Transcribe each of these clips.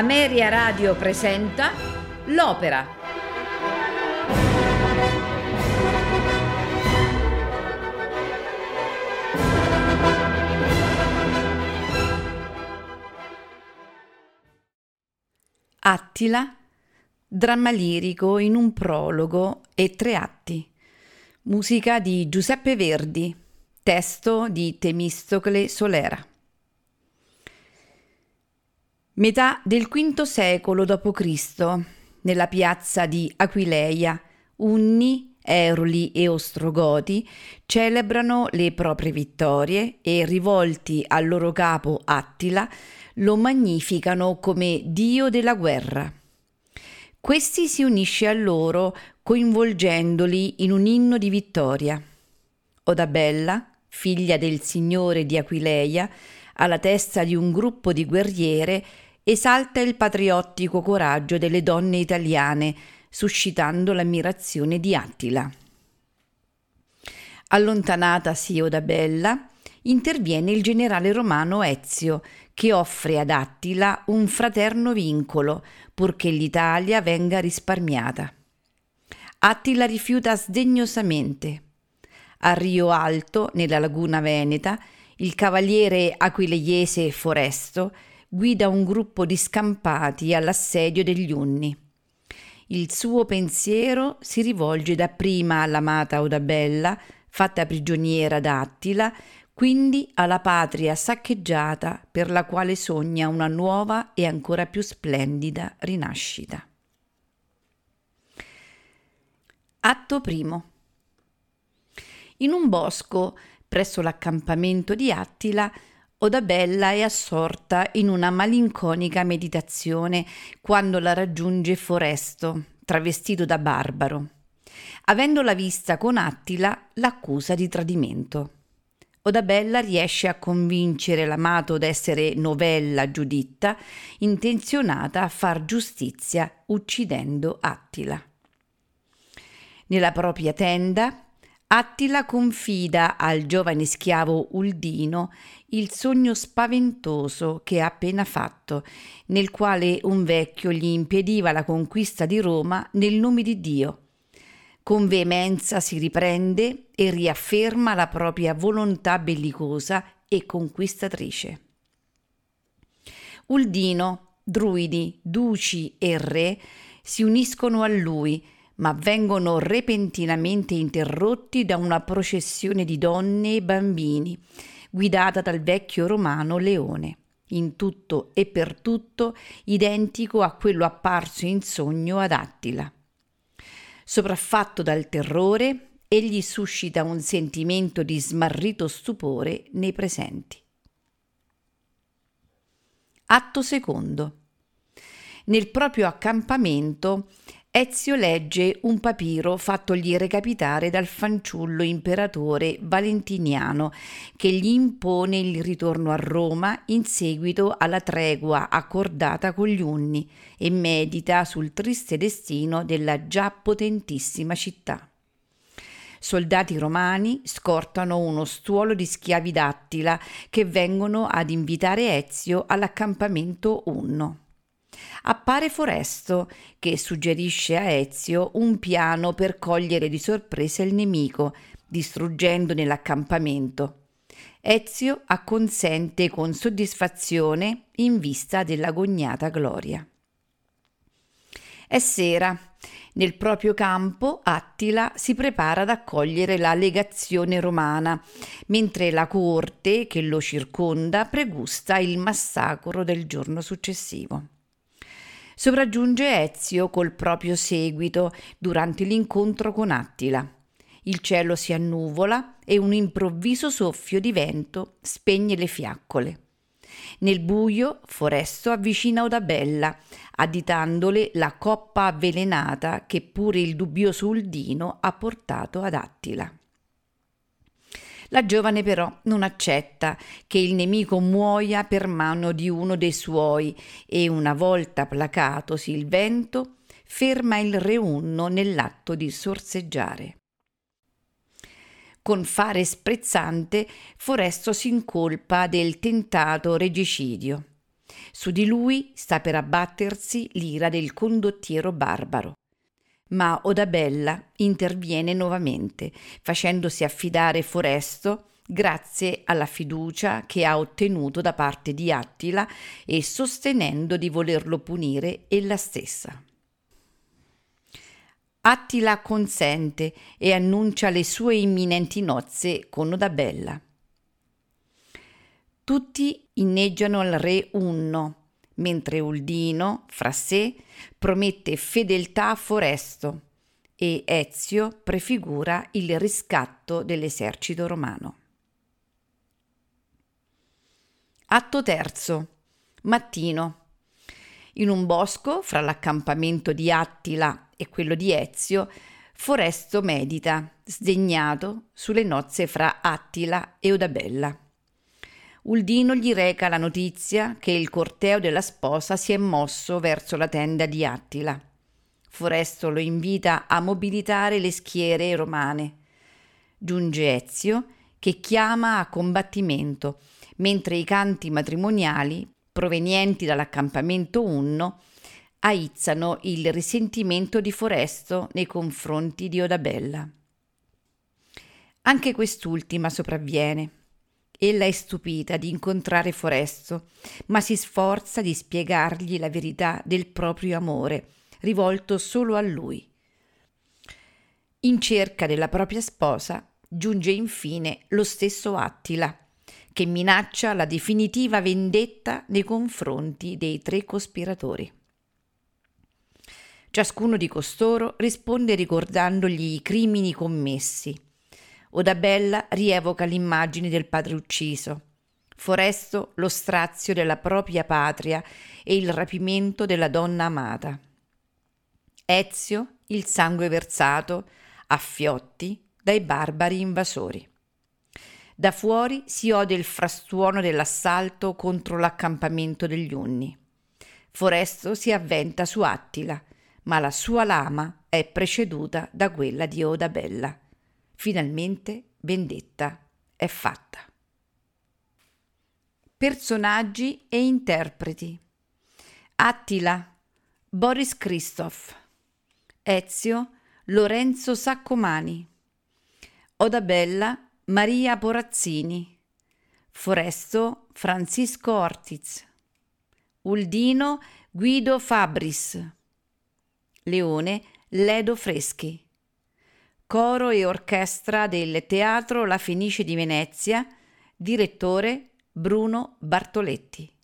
Ameria Radio presenta L'Opera. Attila, dramma lirico in un prologo e tre atti. Musica di Giuseppe Verdi, testo di Temistocle Solera. Metà del V secolo d.C., nella piazza di Aquileia, Unni, Eruli e Ostrogoti celebrano le proprie vittorie e, rivolti al loro capo Attila, lo magnificano come dio della guerra. Questi si unisce a loro coinvolgendoli in un inno di vittoria. Odabella, figlia del signore di Aquileia, alla testa di un gruppo di guerriere, esalta il patriottico coraggio delle donne italiane, suscitando l'ammirazione di Attila. Allontanatasi Odabella, interviene il generale romano Ezio, che offre ad Attila un fraterno vincolo, purché l'Italia venga risparmiata. Attila rifiuta sdegnosamente. A Rio Alto, nella laguna veneta, il cavaliere aquileiese Foresto guida un gruppo di scampati all'assedio degli Unni. Il suo pensiero si rivolge dapprima all'amata Odabella, fatta prigioniera da Attila, quindi alla patria saccheggiata per la quale sogna una nuova e ancora più splendida rinascita. Atto primo. In un bosco, presso l'accampamento di Attila, Odabella è assorta in una malinconica meditazione quando la raggiunge Foresto, travestito da barbaro. Avendola vista con Attila, l'accusa di tradimento. Odabella riesce a convincere l'amato d'essere novella Giuditta, intenzionata a far giustizia uccidendo Attila. Nella propria tenda, Attila confida al giovane schiavo Uldino il sogno spaventoso che ha appena fatto, nel quale un vecchio gli impediva la conquista di Roma nel nome di Dio. Con veemenza si riprende e riafferma la propria volontà bellicosa e conquistatrice. Uldino, druidi, duci e re si uniscono a lui, ma vengono repentinamente interrotti da una processione di donne e bambini, guidata dal vecchio romano Leone, in tutto e per tutto identico a quello apparso in sogno ad Attila. Sopraffatto dal terrore, egli suscita un sentimento di smarrito stupore nei presenti. Atto secondo. Nel proprio accampamento Ezio legge un papiro fattogli recapitare dal fanciullo imperatore Valentiniano, che gli impone il ritorno a Roma in seguito alla tregua accordata con gli Unni e medita sul triste destino della già potentissima città. Soldati romani scortano uno stuolo di schiavi d'Attila che vengono ad invitare Ezio all'accampamento Unno appare Foresto, che suggerisce a Ezio un piano per cogliere di sorpresa il nemico, distruggendone l'accampamento. Ezio acconsente con soddisfazione in vista dell'agognata gloria. È sera. Nel proprio campo Attila si prepara ad accogliere la legazione romana, mentre la corte che lo circonda pregusta il massacro del giorno successivo. Sopraggiunge Ezio col proprio seguito durante l'incontro con Attila. Il cielo si annuvola e un improvviso soffio di vento spegne le fiaccole. Nel buio Foresto avvicina Odabella, additandole la coppa avvelenata che pure il dubbioso Uldino ha portato ad Attila. La giovane però non accetta che il nemico muoia per mano di uno dei suoi e una volta placatosi il vento ferma il reunno nell'atto di sorseggiare. Con fare sprezzante Foresto si incolpa del tentato regicidio. Su di lui sta per abbattersi l'ira del condottiero barbaro. Ma Odabella interviene nuovamente, facendosi affidare Foresto grazie alla fiducia che ha ottenuto da parte di Attila e sostenendo di volerlo punire ella stessa. Attila consente e annuncia le sue imminenti nozze con Odabella. Tutti inneggiano al re Unno, mentre Uldino, fra sé, promette fedeltà a Foresto e Ezio prefigura il riscatto dell'esercito romano. Atto terzo. Mattino. In un bosco, fra l'accampamento di Attila e quello di Ezio, Foresto medita, sdegnato, sulle nozze fra Attila e Odabella. Uldino gli reca la notizia che il corteo della sposa si è mosso verso la tenda di Attila. Foresto lo invita a mobilitare le schiere romane. Giunge Ezio, che chiama a combattimento mentre i canti matrimoniali, provenienti dall'accampamento Unno, aizzano il risentimento di Foresto nei confronti di Odabella. Anche quest'ultima sopravviene. Ella è stupita di incontrare Foresto, ma si sforza di spiegargli la verità del proprio amore, rivolto solo a lui. In cerca della propria sposa giunge infine lo stesso Attila, che minaccia la definitiva vendetta nei confronti dei tre cospiratori. Ciascuno di costoro risponde ricordandogli i crimini commessi. Odabella rievoca l'immagine del padre ucciso, Foresto lo strazio della propria patria e il rapimento della donna amata. Ezio il sangue versato a fiotti dai barbari invasori. Da fuori si ode il frastuono dell'assalto contro l'accampamento degli Unni. Foresto si avventa su Attila, ma la sua lama è preceduta da quella di Odabella. Finalmente vendetta è fatta. Personaggi e interpreti Attila Boris Christoph Ezio Lorenzo Saccomani Odabella Maria Porazzini, Foresto Francisco Ortiz, Uldino Guido Fabris, Leone Ledo Freschi, coro e orchestra del Teatro La Fenice di Venezia, direttore Bruno Bartoletti.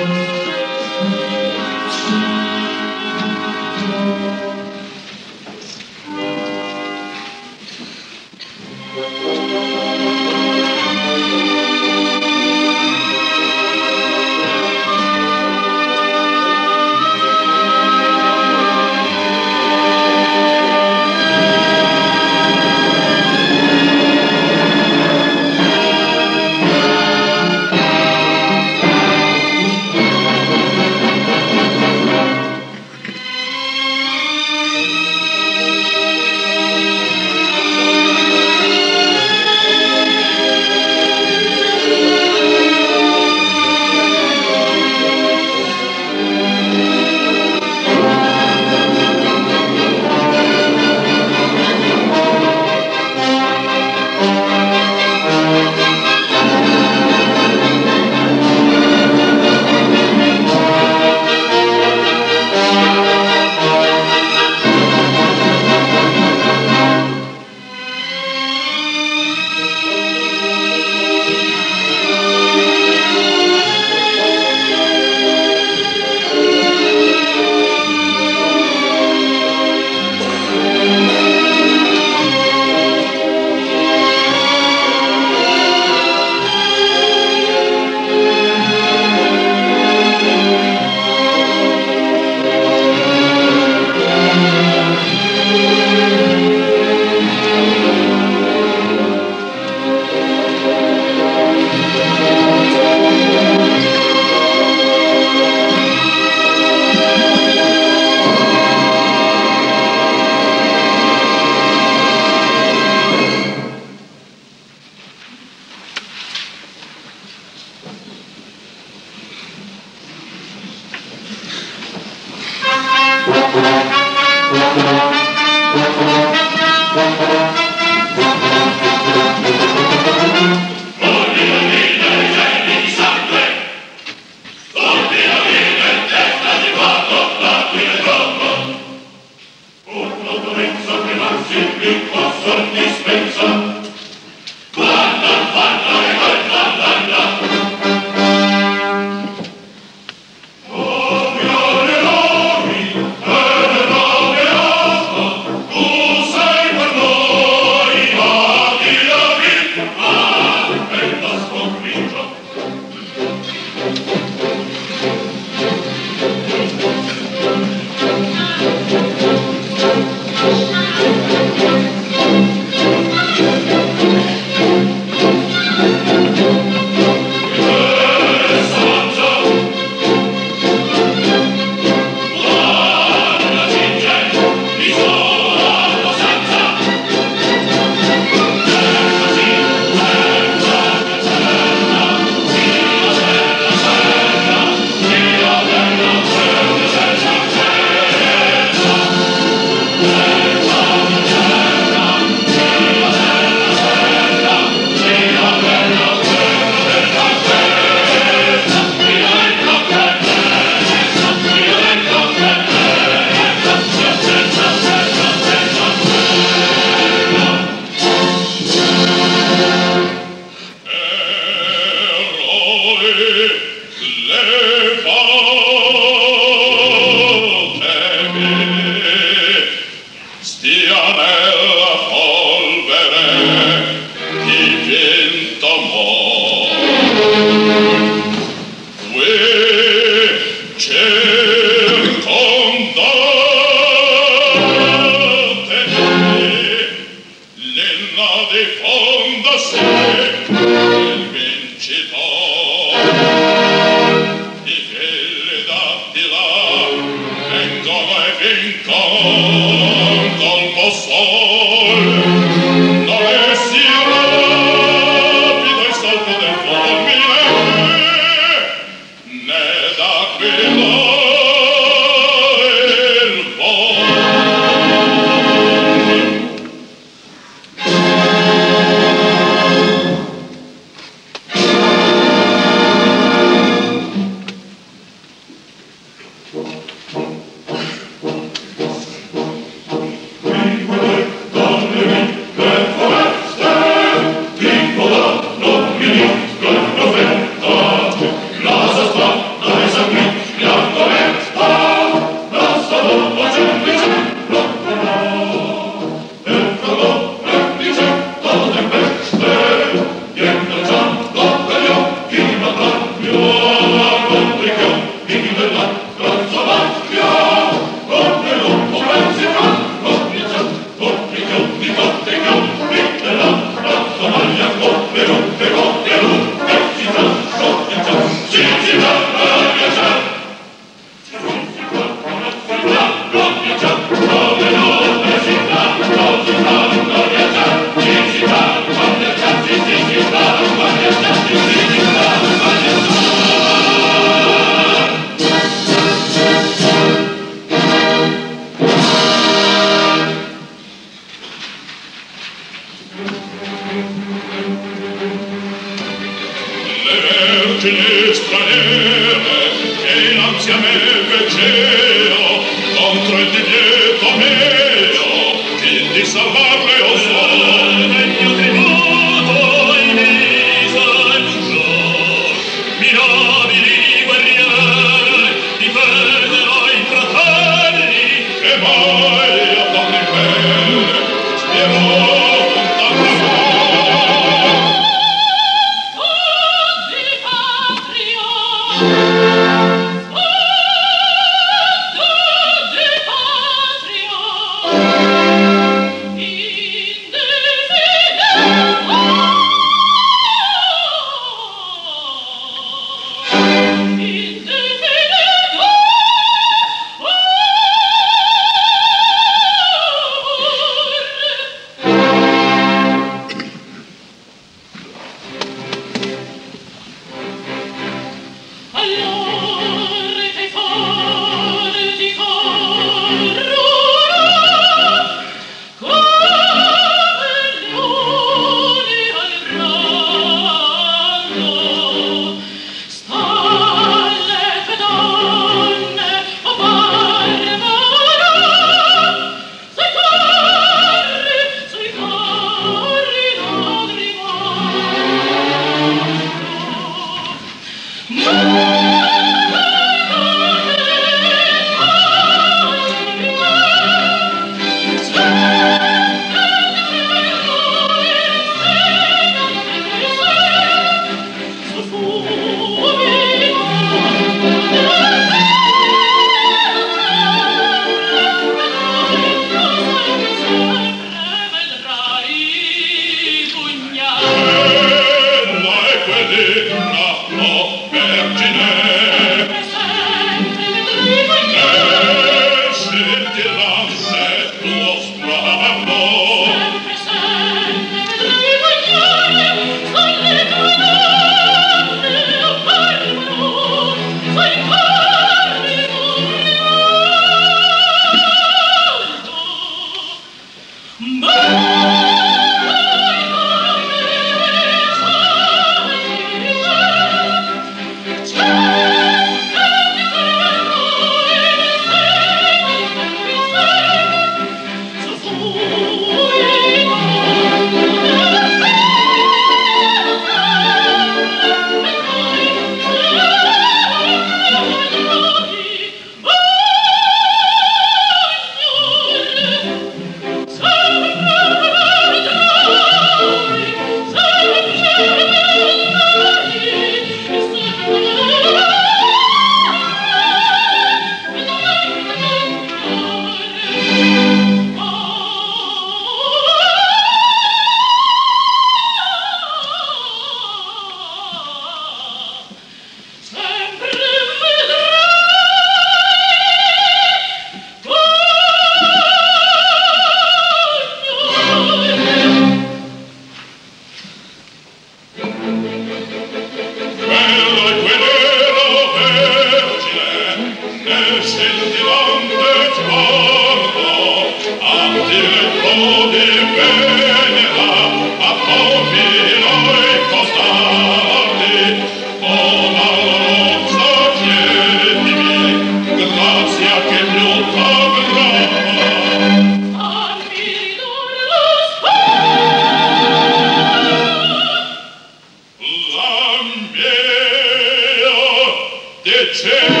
Yeah.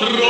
Ром!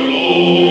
Lord.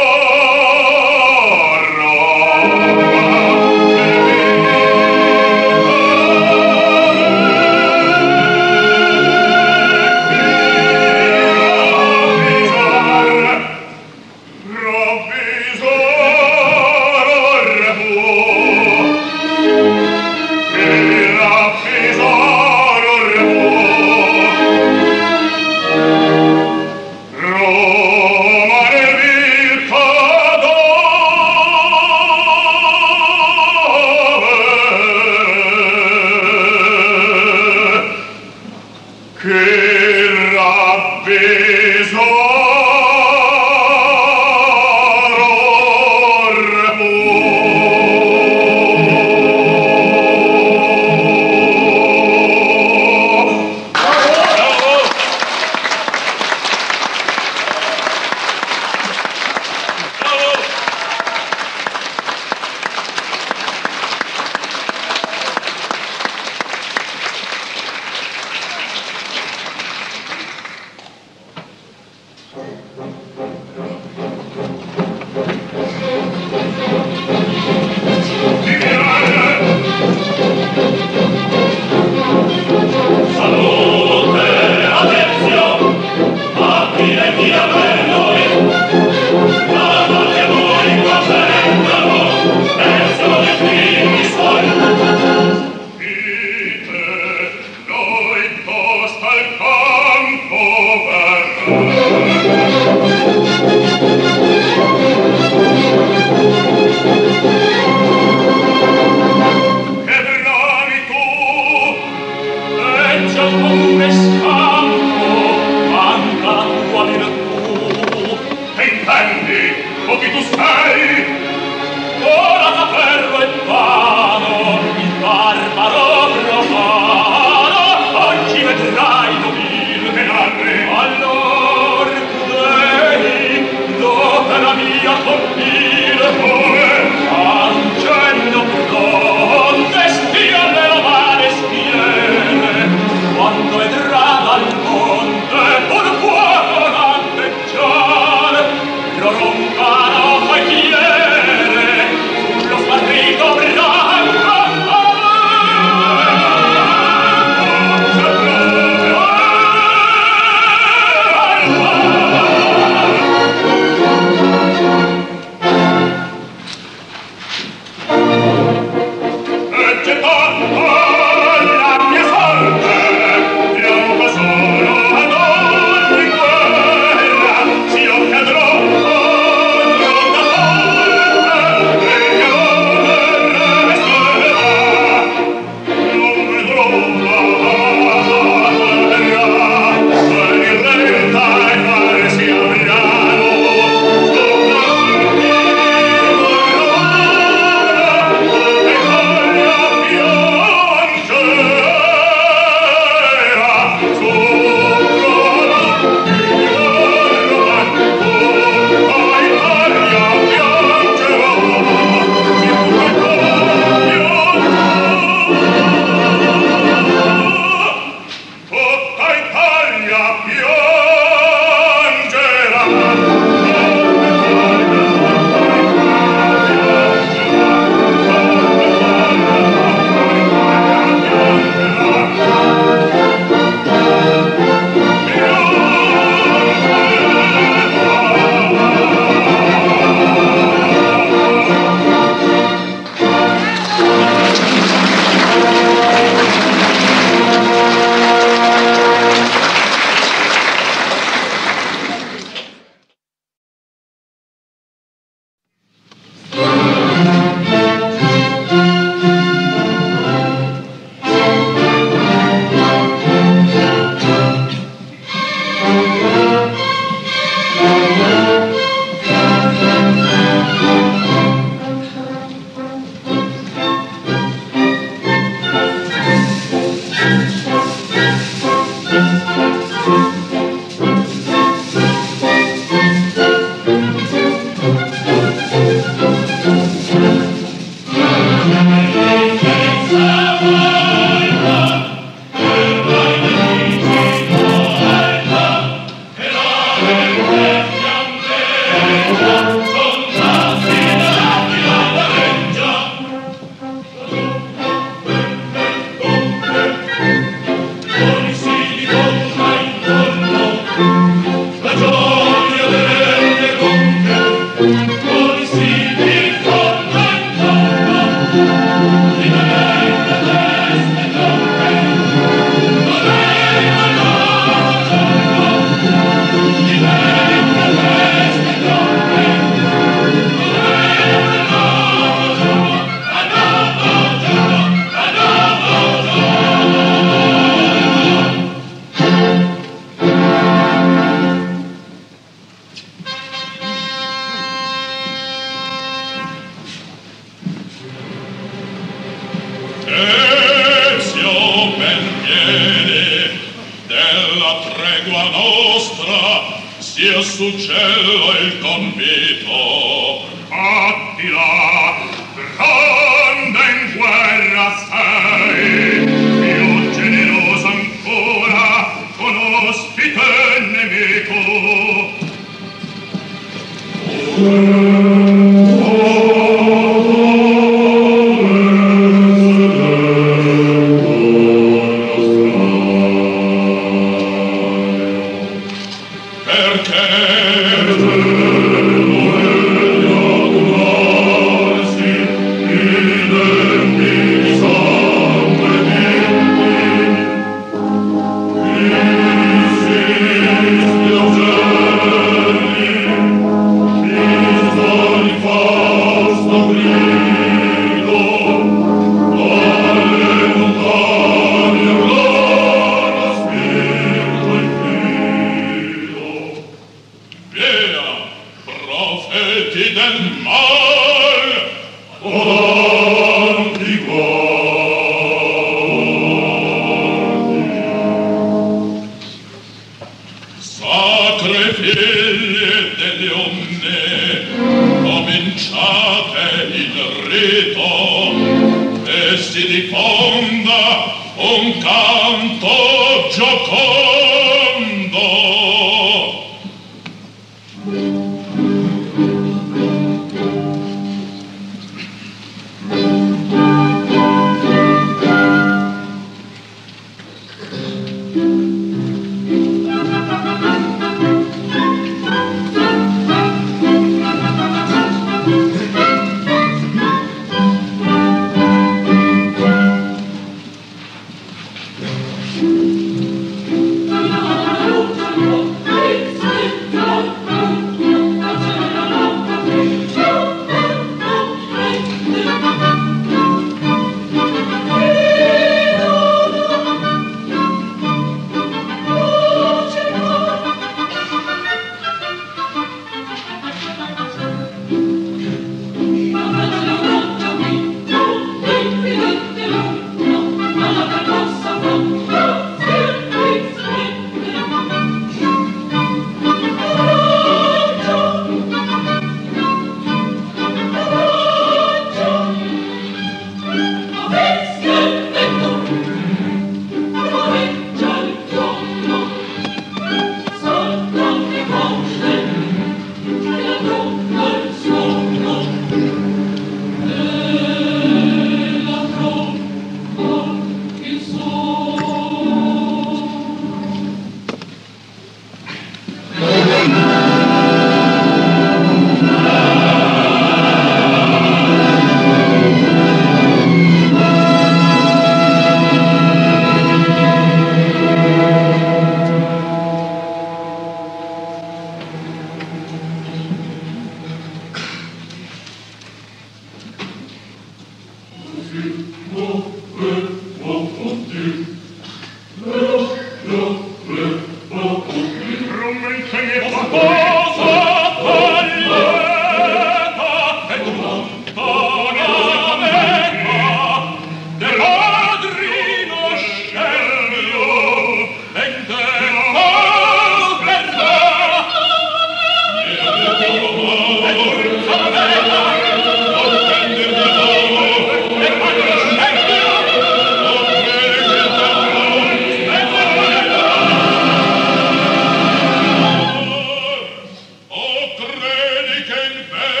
Una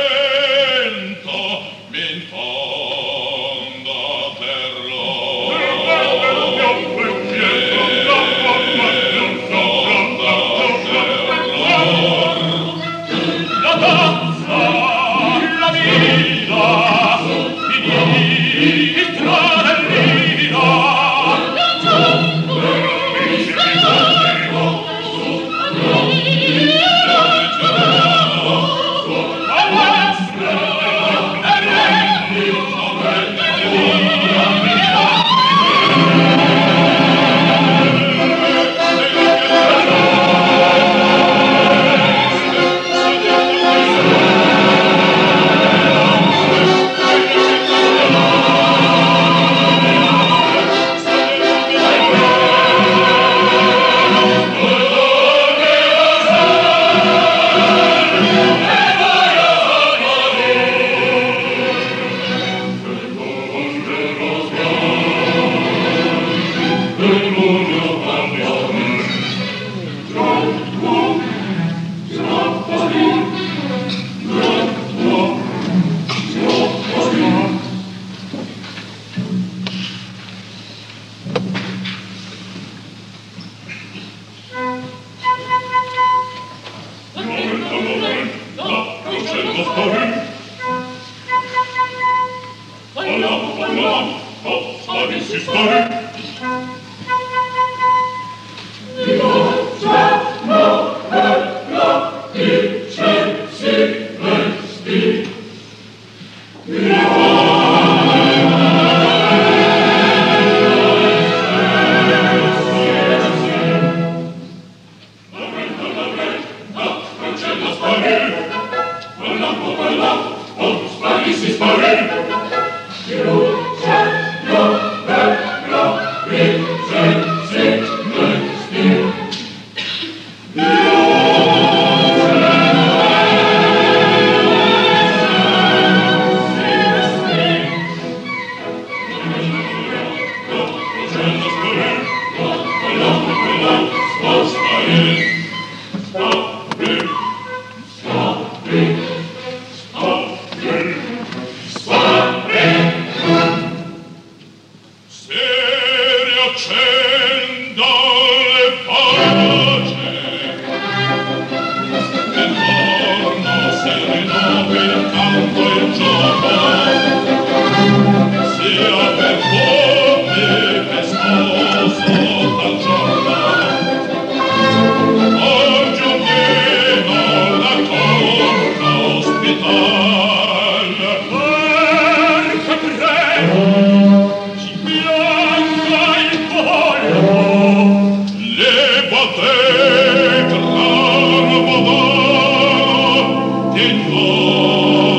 Senhor.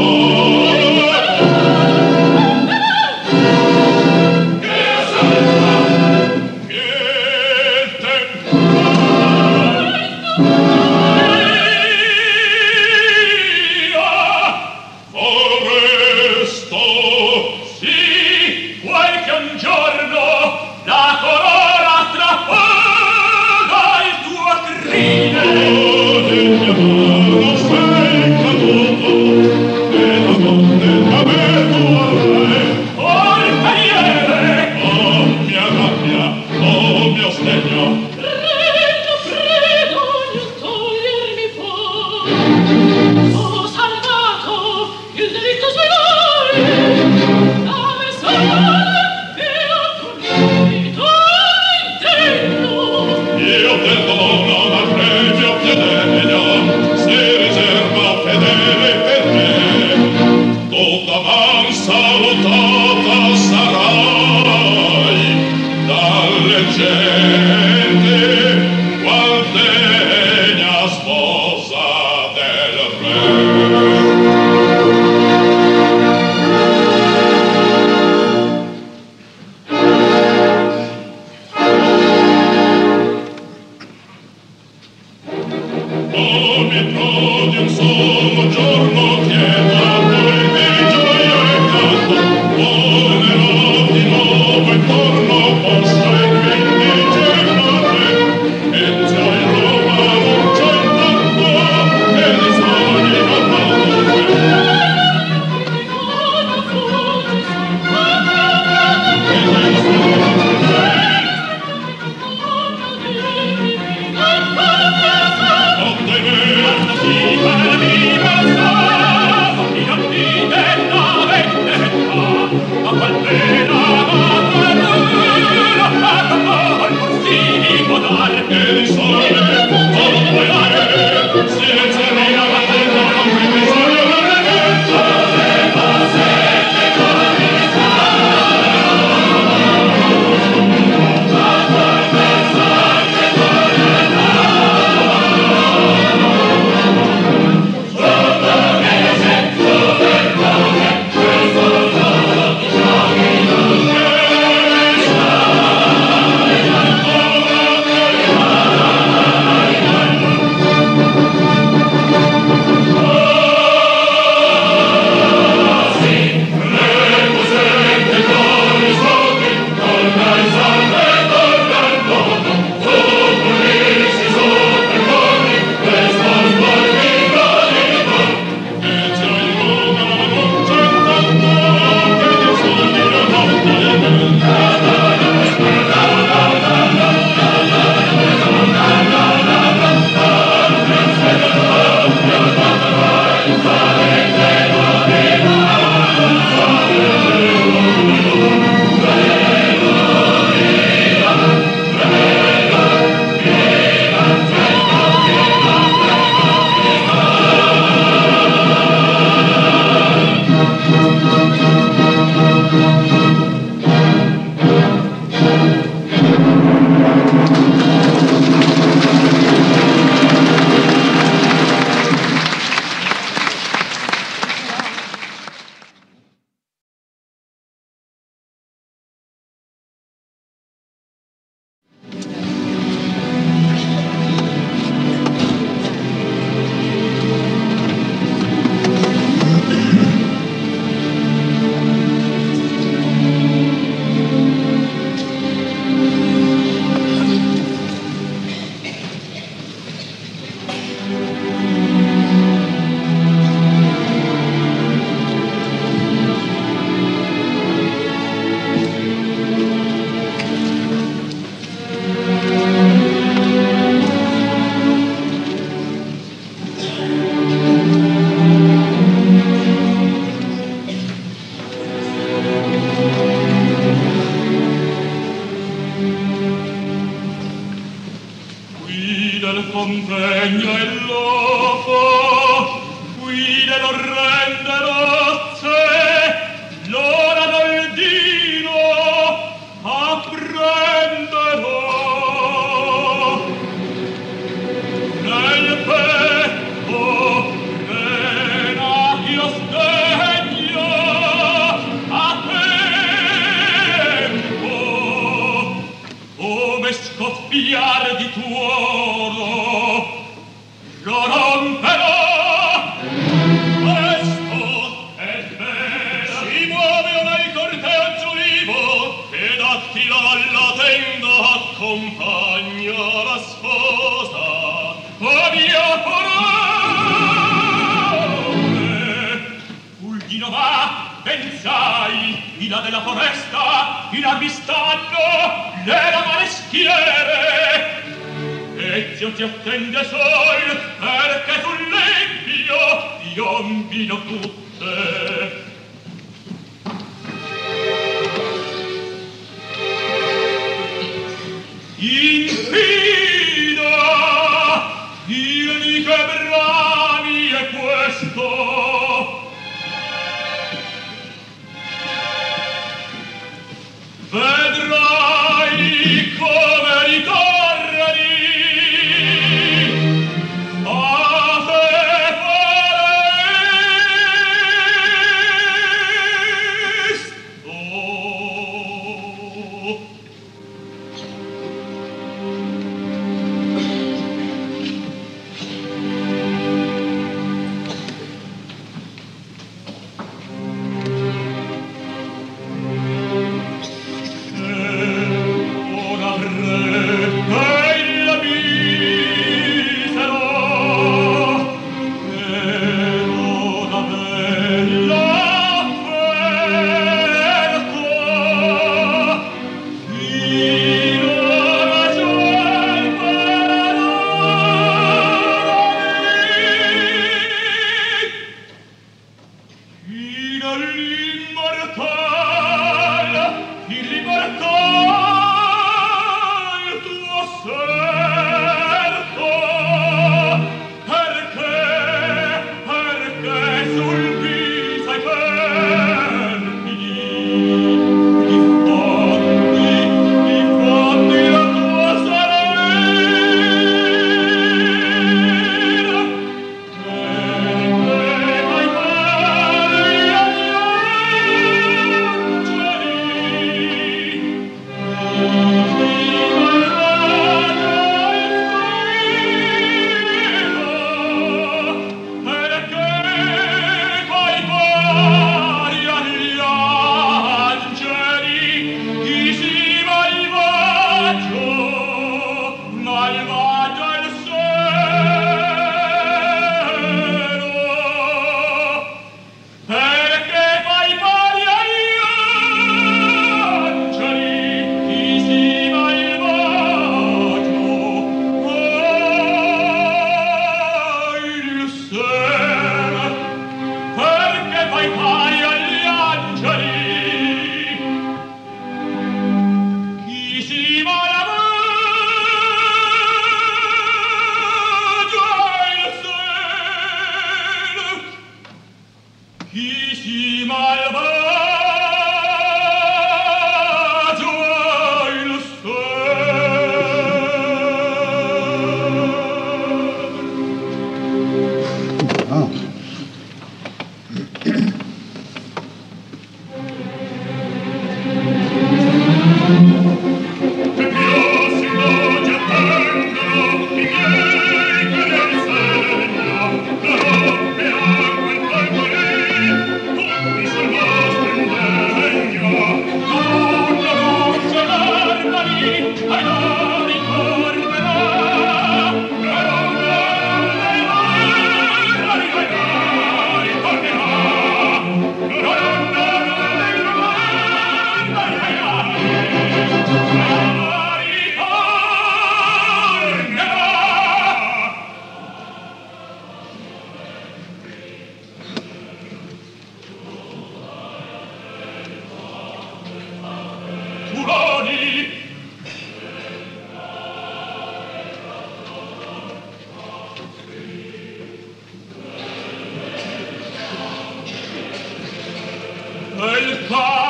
Lord.